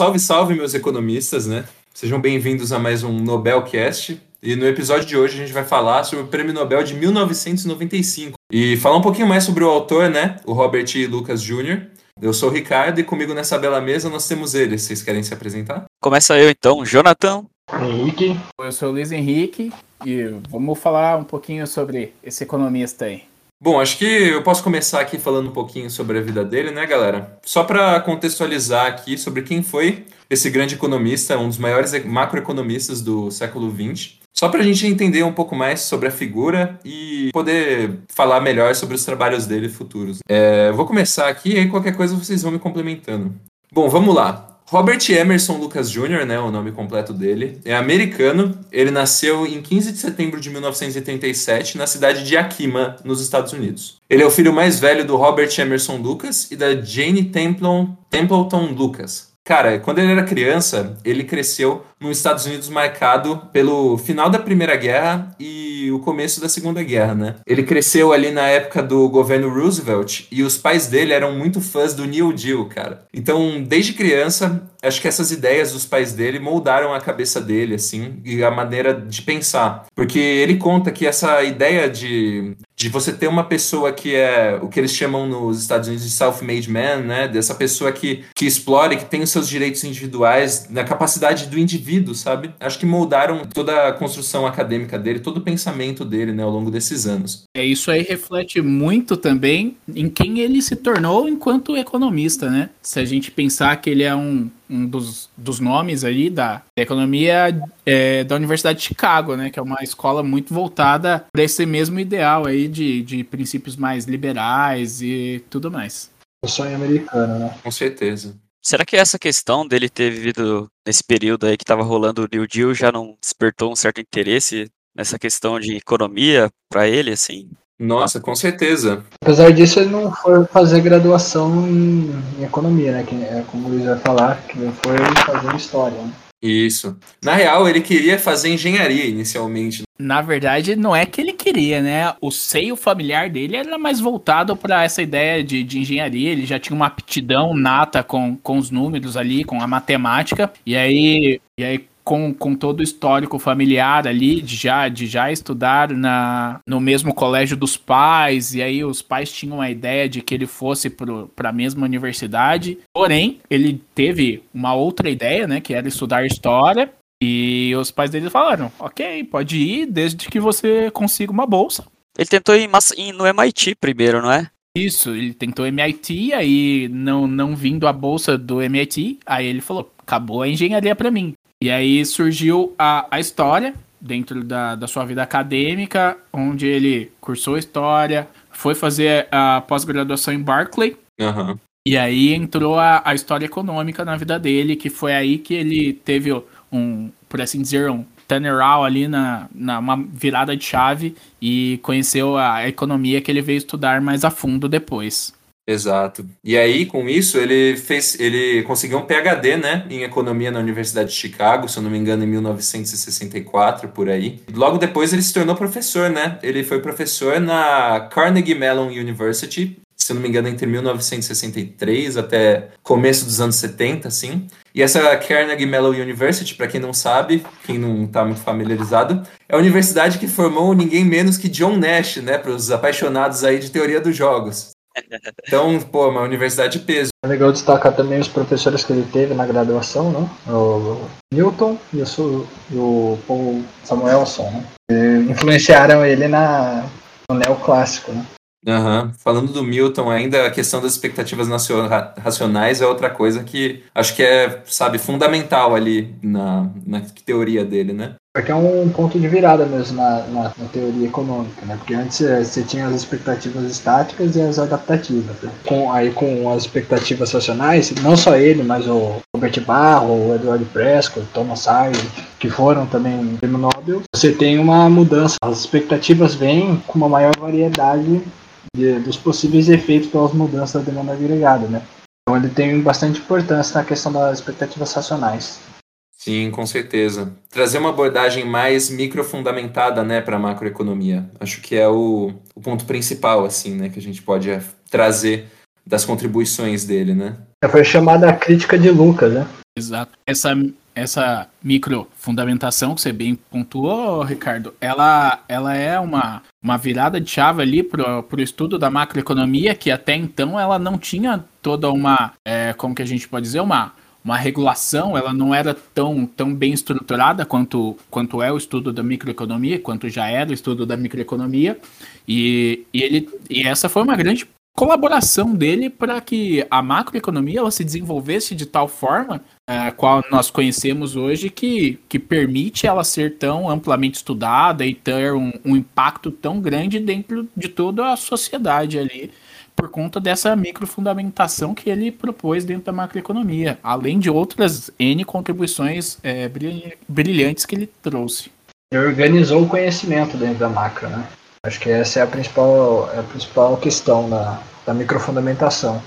Salve, salve, meus economistas, né? Sejam bem-vindos a mais um Nobelcast. E no episódio de hoje a gente vai falar sobre o Prêmio Nobel de 1995 e falar um pouquinho mais sobre o autor, né? O Robert E. Lucas Jr. Eu sou o Ricardo e comigo nessa bela mesa nós temos ele. Vocês querem se apresentar? Começa eu então, Jonathan. Henrique. Eu sou o Luiz Henrique e vamos falar um pouquinho sobre esse economista aí. Bom, acho que eu posso começar aqui falando um pouquinho sobre a vida dele, né, galera? Só para contextualizar aqui sobre quem foi esse grande economista, um dos maiores macroeconomistas do século XX. Só para a gente entender um pouco mais sobre a figura e poder falar melhor sobre os trabalhos dele futuros. É, vou começar aqui e qualquer coisa vocês vão me complementando. Bom, vamos lá. Robert Emerson Lucas Jr., né, o nome completo dele, é americano. Ele nasceu em 15 de setembro de 1937 na cidade de Yakima, nos Estados Unidos. Ele é o filho mais velho do Robert Emerson Lucas e da Jane Templeton Lucas. Cara, quando ele era criança, ele cresceu nos Estados Unidos marcado pelo final da Primeira Guerra e o começo da Segunda Guerra, né? Ele cresceu ali na época do governo Roosevelt e os pais dele eram muito fãs do New Deal, cara. Então, desde criança, acho que essas ideias dos pais dele moldaram a cabeça dele, assim, e a maneira de pensar. Porque ele conta que essa ideia de, de você ter uma pessoa que é o que eles chamam nos Estados Unidos de self-made man, né? Dessa pessoa que, que explora, que tem os seus direitos individuais, na capacidade do indivíduo, sabe? Acho que moldaram toda a construção acadêmica dele, todo o pensamento dele, né, ao longo desses anos. É, isso aí reflete muito também em quem ele se tornou enquanto economista, né? Se a gente pensar que ele é um um dos, dos nomes aí da, economia é, da Universidade de Chicago, né? Que é uma escola muito voltada para esse mesmo ideal aí de, de princípios mais liberais e tudo mais. O sonho americano, né? Com certeza. Será que essa questão dele ter vivido nesse período aí que estava rolando o New Deal já não despertou um certo interesse nessa questão de economia para ele, assim? Nossa, com certeza. Apesar disso, ele não foi fazer graduação em, em economia, né? Que é como o Luiz vai falar, que ele foi fazer história. Né? Isso. Na real, ele queria fazer engenharia inicialmente. Na verdade, não é que ele queria, né? O seio familiar dele era mais voltado para essa ideia de, de engenharia. Ele já tinha uma aptidão nata com, com os números ali, com a matemática. E aí, e aí com, com todo o histórico familiar ali, de já, de já estudar na, no mesmo colégio dos pais, e aí os pais tinham a ideia de que ele fosse para a mesma universidade. Porém, ele teve uma outra ideia, né, que era estudar história, e os pais dele falaram: ok, pode ir, desde que você consiga uma bolsa. Ele tentou ir no MIT primeiro, não é? Isso, ele tentou MIT, aí não, não vindo a bolsa do MIT, aí ele falou: acabou a engenharia para mim. E aí surgiu a, a história dentro da, da sua vida acadêmica, onde ele cursou história, foi fazer a pós-graduação em Berkeley. Uhum. E aí entrou a, a história econômica na vida dele, que foi aí que ele teve um, por assim dizer, um turnaround ali na, na uma virada de chave e conheceu a economia que ele veio estudar mais a fundo depois. Exato. E aí, com isso, ele fez, ele conseguiu um PhD, né, em economia na Universidade de Chicago, se eu não me engano, em 1964 por aí. Logo depois ele se tornou professor, né? Ele foi professor na Carnegie Mellon University, se eu não me engano, entre 1963 até começo dos anos 70, assim. E essa Carnegie Mellon University, para quem não sabe, quem não está muito familiarizado, é a universidade que formou ninguém menos que John Nash, né, para os apaixonados aí de teoria dos jogos. Então, pô, uma universidade de peso. É legal destacar também os professores que ele teve na graduação, né? O Newton e o, e o Paul Samuelson, né? Influenciaram ele na, no neoclássico, né? Uhum. Falando do Milton ainda, a questão das expectativas racionais é outra coisa que acho que é, sabe, fundamental ali na, na teoria dele, né? Porque é um ponto de virada mesmo na, na, na, teoria econômica, né? Porque antes eh, você tinha as expectativas estáticas e as adaptativas. Né? Com, aí com as expectativas racionais, não só ele, mas o Robert Barro, o Edward Prescott, Thomas Sires, que foram também prêmio Nobel, você tem uma mudança. As expectativas vêm com uma maior variedade de, dos possíveis efeitos pelas mudanças da demanda agregada, né? Então ele tem bastante importância na questão das expectativas racionais. Sim, com certeza. Trazer uma abordagem mais microfundamentada, né, para a macroeconomia. Acho que é o, o ponto principal, assim, né, que a gente pode é, trazer das contribuições dele, né? É, foi chamada a crítica de Lucas, né? Exato. Essa, essa microfundamentação que você bem pontuou, Ricardo, ela, ela é uma, uma virada de chave ali para o estudo da macroeconomia, que até então ela não tinha toda uma, é, como que a gente pode dizer, uma, uma regulação, ela não era tão, tão bem estruturada quanto, quanto é o estudo da microeconomia, quanto já era o estudo da microeconomia, e, e, ele, e essa foi uma grande colaboração dele para que a macroeconomia ela se desenvolvesse de tal forma é, qual nós conhecemos hoje que, que permite ela ser tão amplamente estudada e ter um, um impacto tão grande dentro de toda a sociedade ali por conta dessa microfundamentação que ele propôs dentro da macroeconomia, além de outras N contribuições é, brilhantes que ele trouxe. Ele organizou o conhecimento dentro da macro, né? Acho que essa é a principal, é a principal questão da, da microfundamentação.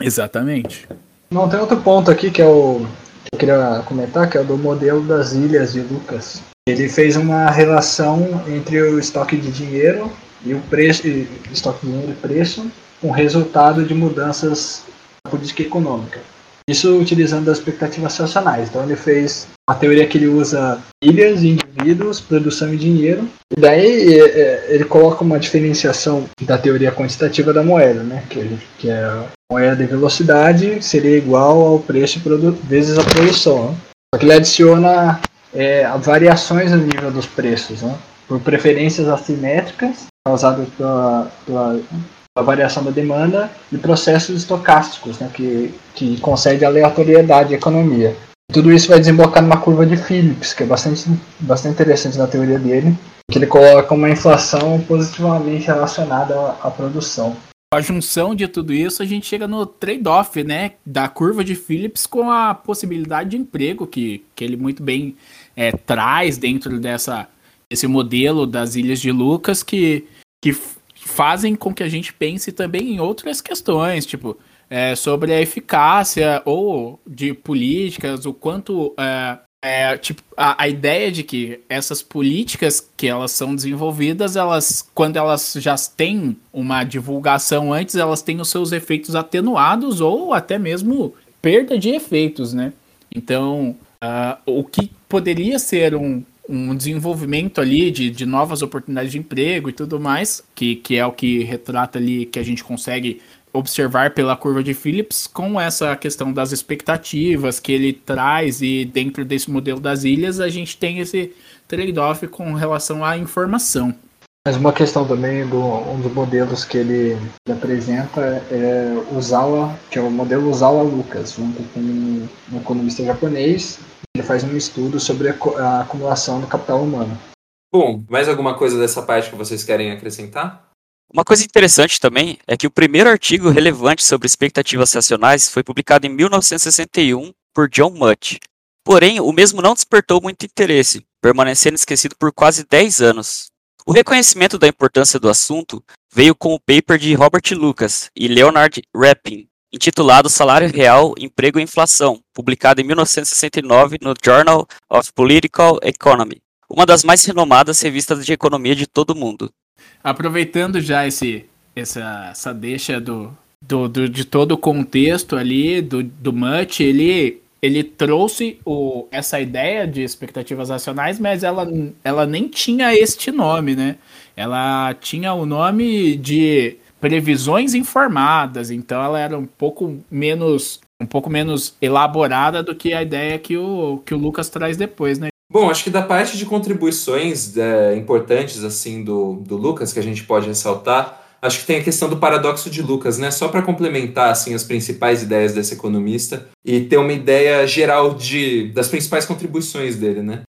Exatamente. Não, tem outro ponto aqui que é o que eu queria comentar, que é o do modelo das ilhas de Lucas. Ele fez uma relação entre o estoque de dinheiro e o preço, estoque de dinheiro e preço, com resultado de mudanças na política econômica. Isso utilizando as expectativas racionais. Então ele fez uma teoria que ele usa ilhas, indivíduos, produção e dinheiro. E daí é, ele coloca uma diferenciação da teoria quantitativa da moeda, né? Que, que é moeda de velocidade seria igual ao preço vezes a produção. Né? Só que ele adiciona é, variações no nível dos preços, né? por preferências assimétricas causadas pela, pela a variação da demanda e processos estocásticos, né, que, que concede aleatoriedade à economia. Tudo isso vai desembocar numa curva de Phillips, que é bastante, bastante interessante na teoria dele, que ele coloca uma inflação positivamente relacionada à, à produção. A junção de tudo isso, a gente chega no trade-off, né, da curva de Phillips com a possibilidade de emprego que, que ele muito bem é, traz dentro dessa, desse modelo das Ilhas de Lucas, que, que fazem com que a gente pense também em outras questões, tipo, é, sobre a eficácia ou de políticas, o quanto é, é, tipo, a, a, ideia de que essas políticas que elas são desenvolvidas, elas, quando elas já têm uma divulgação antes, elas têm os seus efeitos atenuados ou até mesmo perda de efeitos, né? Então, uh, o que poderia ser um, um desenvolvimento ali de, de novas oportunidades de emprego e tudo mais, que, que é o que retrata ali que a gente consegue observar pela curva de Phillips com essa questão das expectativas que ele traz e dentro desse modelo das ilhas a gente tem esse trade-off com relação à informação. Mas uma questão também do um dos modelos que ele, apresenta é o Zawa, que é o modelo Zawa Lucas, junto com um economista japonês ele faz um estudo sobre a acumulação do capital humano. Bom, mais alguma coisa dessa parte que vocês querem acrescentar? Uma coisa interessante também é que o primeiro artigo relevante sobre expectativas racionais foi publicado em 1961 por John Mutt. Porém, o mesmo não despertou muito interesse, permanecendo esquecido por quase 10 anos. O reconhecimento da importância do assunto veio com o paper de Robert Lucas e Leonard Rappin, intitulado Salário Real, Emprego e Inflação, publicado em 1969 no Journal of Political Economy, uma das mais renomadas revistas de economia de todo o mundo. Aproveitando já esse, essa, essa deixa do, do, do, de todo o contexto ali do, do Mutt, ele, ele trouxe o, essa ideia de expectativas racionais, mas ela, ela nem tinha este nome, né? Ela tinha o nome de previsões informadas, então ela era um pouco menos um pouco menos elaborada do que a ideia que o, que o Lucas traz depois, né? Bom, acho que da parte de contribuições é, importantes assim do, do Lucas que a gente pode ressaltar, acho que tem a questão do paradoxo de Lucas, né? Só para complementar assim as principais ideias desse economista e ter uma ideia geral de das principais contribuições dele, né?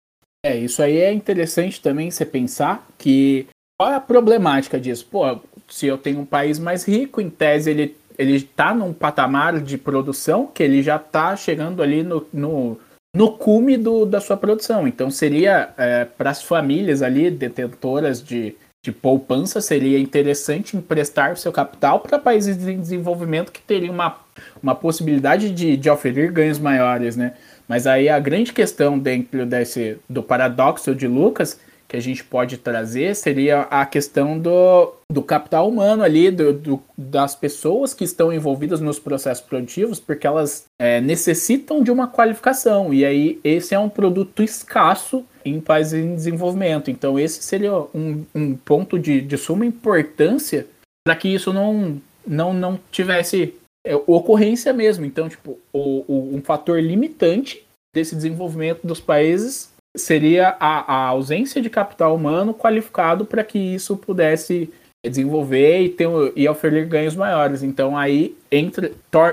É, isso aí é interessante também você pensar que qual é a problemática disso? Pô, se eu tenho um país mais rico, em tese ele ele está num patamar de produção que ele já está chegando ali no, no, no cume do, da sua produção. Então seria é, para as famílias ali detentoras de, de poupança seria interessante emprestar seu capital para países em desenvolvimento que teriam uma, uma possibilidade de, de oferir ganhos maiores, né? Mas aí a grande questão dentro desse do paradoxo de Lucas que a gente pode trazer seria a questão do, do capital humano ali, do, do, das pessoas que estão envolvidas nos processos produtivos, porque elas é, necessitam de uma qualificação. E aí esse é um produto escasso em países em desenvolvimento. Então esse seria um, um ponto de, de suma importância para que isso não, não, não tivesse é, ocorrência mesmo. Então, tipo, o, o, um fator limitante desse desenvolvimento dos países seria a, a ausência de capital humano qualificado para que isso pudesse desenvolver e, ter, e oferecer ganhos maiores. Então aí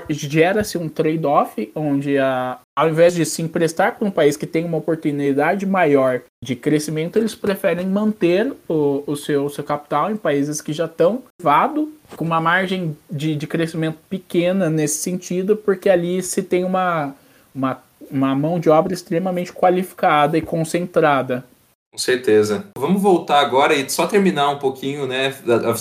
gera-se um trade-off onde a, ao invés de se emprestar para um país que tem uma oportunidade maior de crescimento, eles preferem manter o, o seu, seu capital em países que já estão vado com uma margem de, de crescimento pequena nesse sentido, porque ali se tem uma, uma, uma mão de obra extremamente qualificada e concentrada. Com certeza. Vamos voltar agora e só terminar um pouquinho, né?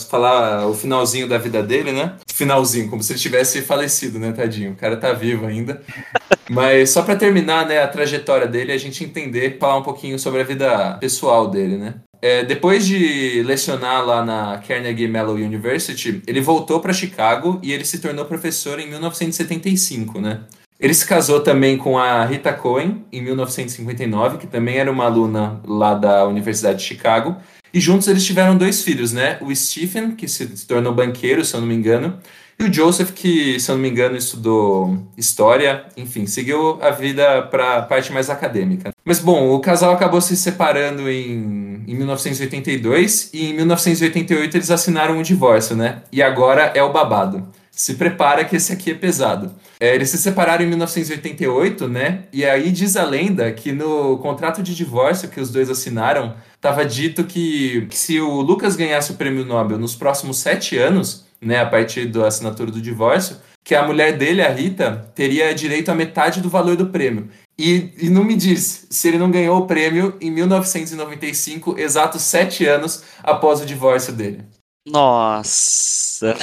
Falar o finalzinho da vida dele, né? Finalzinho, como se ele tivesse falecido, né, tadinho? O cara tá vivo ainda. Mas só para terminar, né, a trajetória dele, a gente entender, falar um pouquinho sobre a vida pessoal dele, né? É, depois de lecionar lá na Carnegie Mellon University, ele voltou para Chicago e ele se tornou professor em 1975, né? Ele se casou também com a Rita Cohen em 1959, que também era uma aluna lá da Universidade de Chicago. E juntos eles tiveram dois filhos, né? O Stephen, que se tornou banqueiro, se eu não me engano, e o Joseph, que, se eu não me engano, estudou história, enfim, seguiu a vida para a parte mais acadêmica. Mas, bom, o casal acabou se separando em, em 1982 e em 1988 eles assinaram um divórcio, né? E agora é o babado se prepara que esse aqui é pesado. É, eles se separaram em 1988, né? E aí diz a lenda que no contrato de divórcio que os dois assinaram, estava dito que, que, se o Lucas ganhasse o prêmio Nobel nos próximos sete anos, né, a partir da assinatura do divórcio, que a mulher dele, a Rita, teria direito a metade do valor do prêmio. E, e não me diz se ele não ganhou o prêmio em 1995, exatos sete anos após o divórcio dele. Nossa.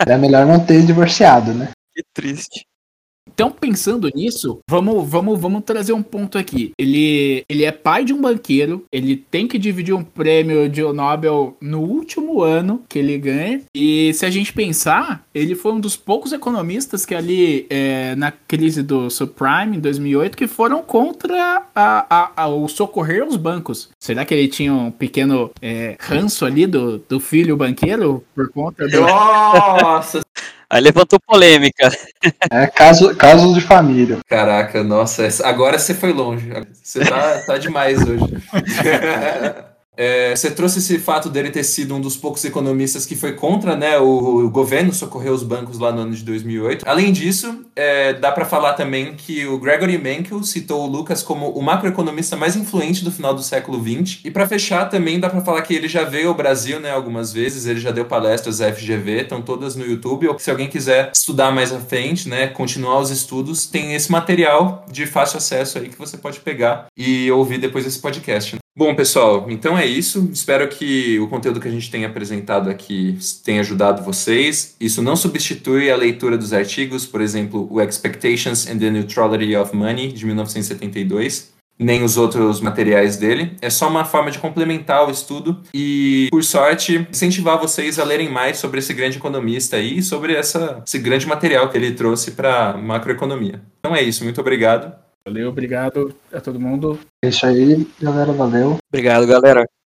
Era melhor não ter divorciado, né? Que triste. Então, pensando nisso, vamos, vamos, vamos trazer um ponto aqui. Ele, ele é pai de um banqueiro, ele tem que dividir um prêmio de Nobel no último ano que ele ganha. E se a gente pensar, ele foi um dos poucos economistas que ali, é, na crise do subprime, em 2008, que foram contra a, a, a, o socorrer aos bancos. Será que ele tinha um pequeno é, ranço ali do, do filho banqueiro por conta do... Nossa Aí levantou polêmica. É caso, caso de família. Caraca, nossa, agora você foi longe. Você tá, tá demais hoje. É, você trouxe esse fato dele ter sido um dos poucos economistas que foi contra né, o, o governo socorrer os bancos lá no ano de 2008. Além disso, é, dá para falar também que o Gregory Menkel citou o Lucas como o macroeconomista mais influente do final do século XX. E para fechar também dá para falar que ele já veio ao Brasil né, algumas vezes, ele já deu palestras à FGV, estão todas no YouTube. Ou se alguém quiser estudar mais à frente, né, continuar os estudos, tem esse material de fácil acesso aí que você pode pegar e ouvir depois desse podcast. Bom, pessoal, então é isso. Espero que o conteúdo que a gente tenha apresentado aqui tenha ajudado vocês. Isso não substitui a leitura dos artigos, por exemplo, o Expectations and the Neutrality of Money, de 1972, nem os outros materiais dele. É só uma forma de complementar o estudo e, por sorte, incentivar vocês a lerem mais sobre esse grande economista aí e sobre essa, esse grande material que ele trouxe para macroeconomia. Então é isso. Muito obrigado. Valeu, obrigado a todo mundo. É isso aí, galera. Valeu. Obrigado, galera.